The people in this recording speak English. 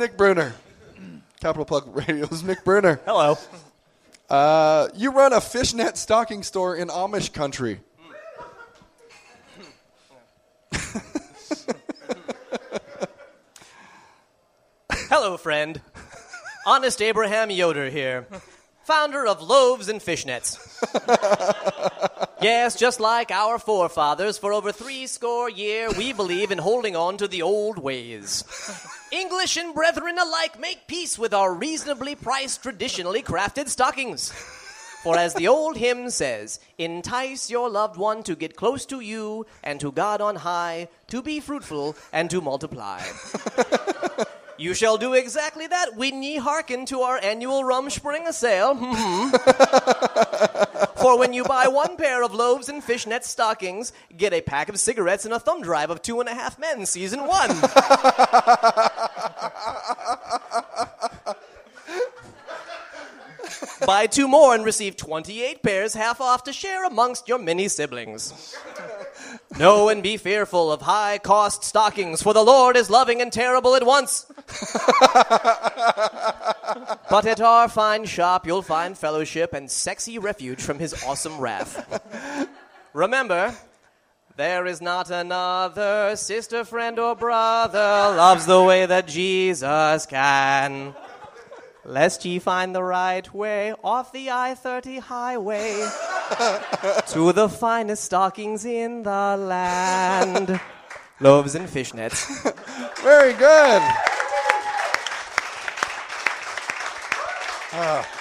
Nick Bruner. Capital Plug Radio's Nick Bruner. Hello. Uh, you run a fishnet stocking store in Amish country. Hello, friend. Honest Abraham Yoder here, founder of Loaves and Fishnets. yes, just like our forefathers, for over three score year, we believe in holding on to the old ways. English and brethren alike make peace with our reasonably priced, traditionally crafted stockings. For as the old hymn says, entice your loved one to get close to you and to God on high, to be fruitful and to multiply. You shall do exactly that when ye hearken to our annual Rum Rumspringa sale. Mm-hmm. For when you buy one pair of loaves and fishnet stockings, get a pack of cigarettes and a thumb drive of Two and a Half Men season one. buy two more and receive 28 pairs half off to share amongst your many siblings. Know and be fearful of high cost stockings, for the Lord is loving and terrible at once. but at our fine shop, you'll find fellowship and sexy refuge from his awesome wrath. Remember, there is not another sister, friend, or brother loves the way that Jesus can. Lest ye find the right way off the I 30 highway to the finest stockings in the land. Loaves and fishnets. Very good. Ah.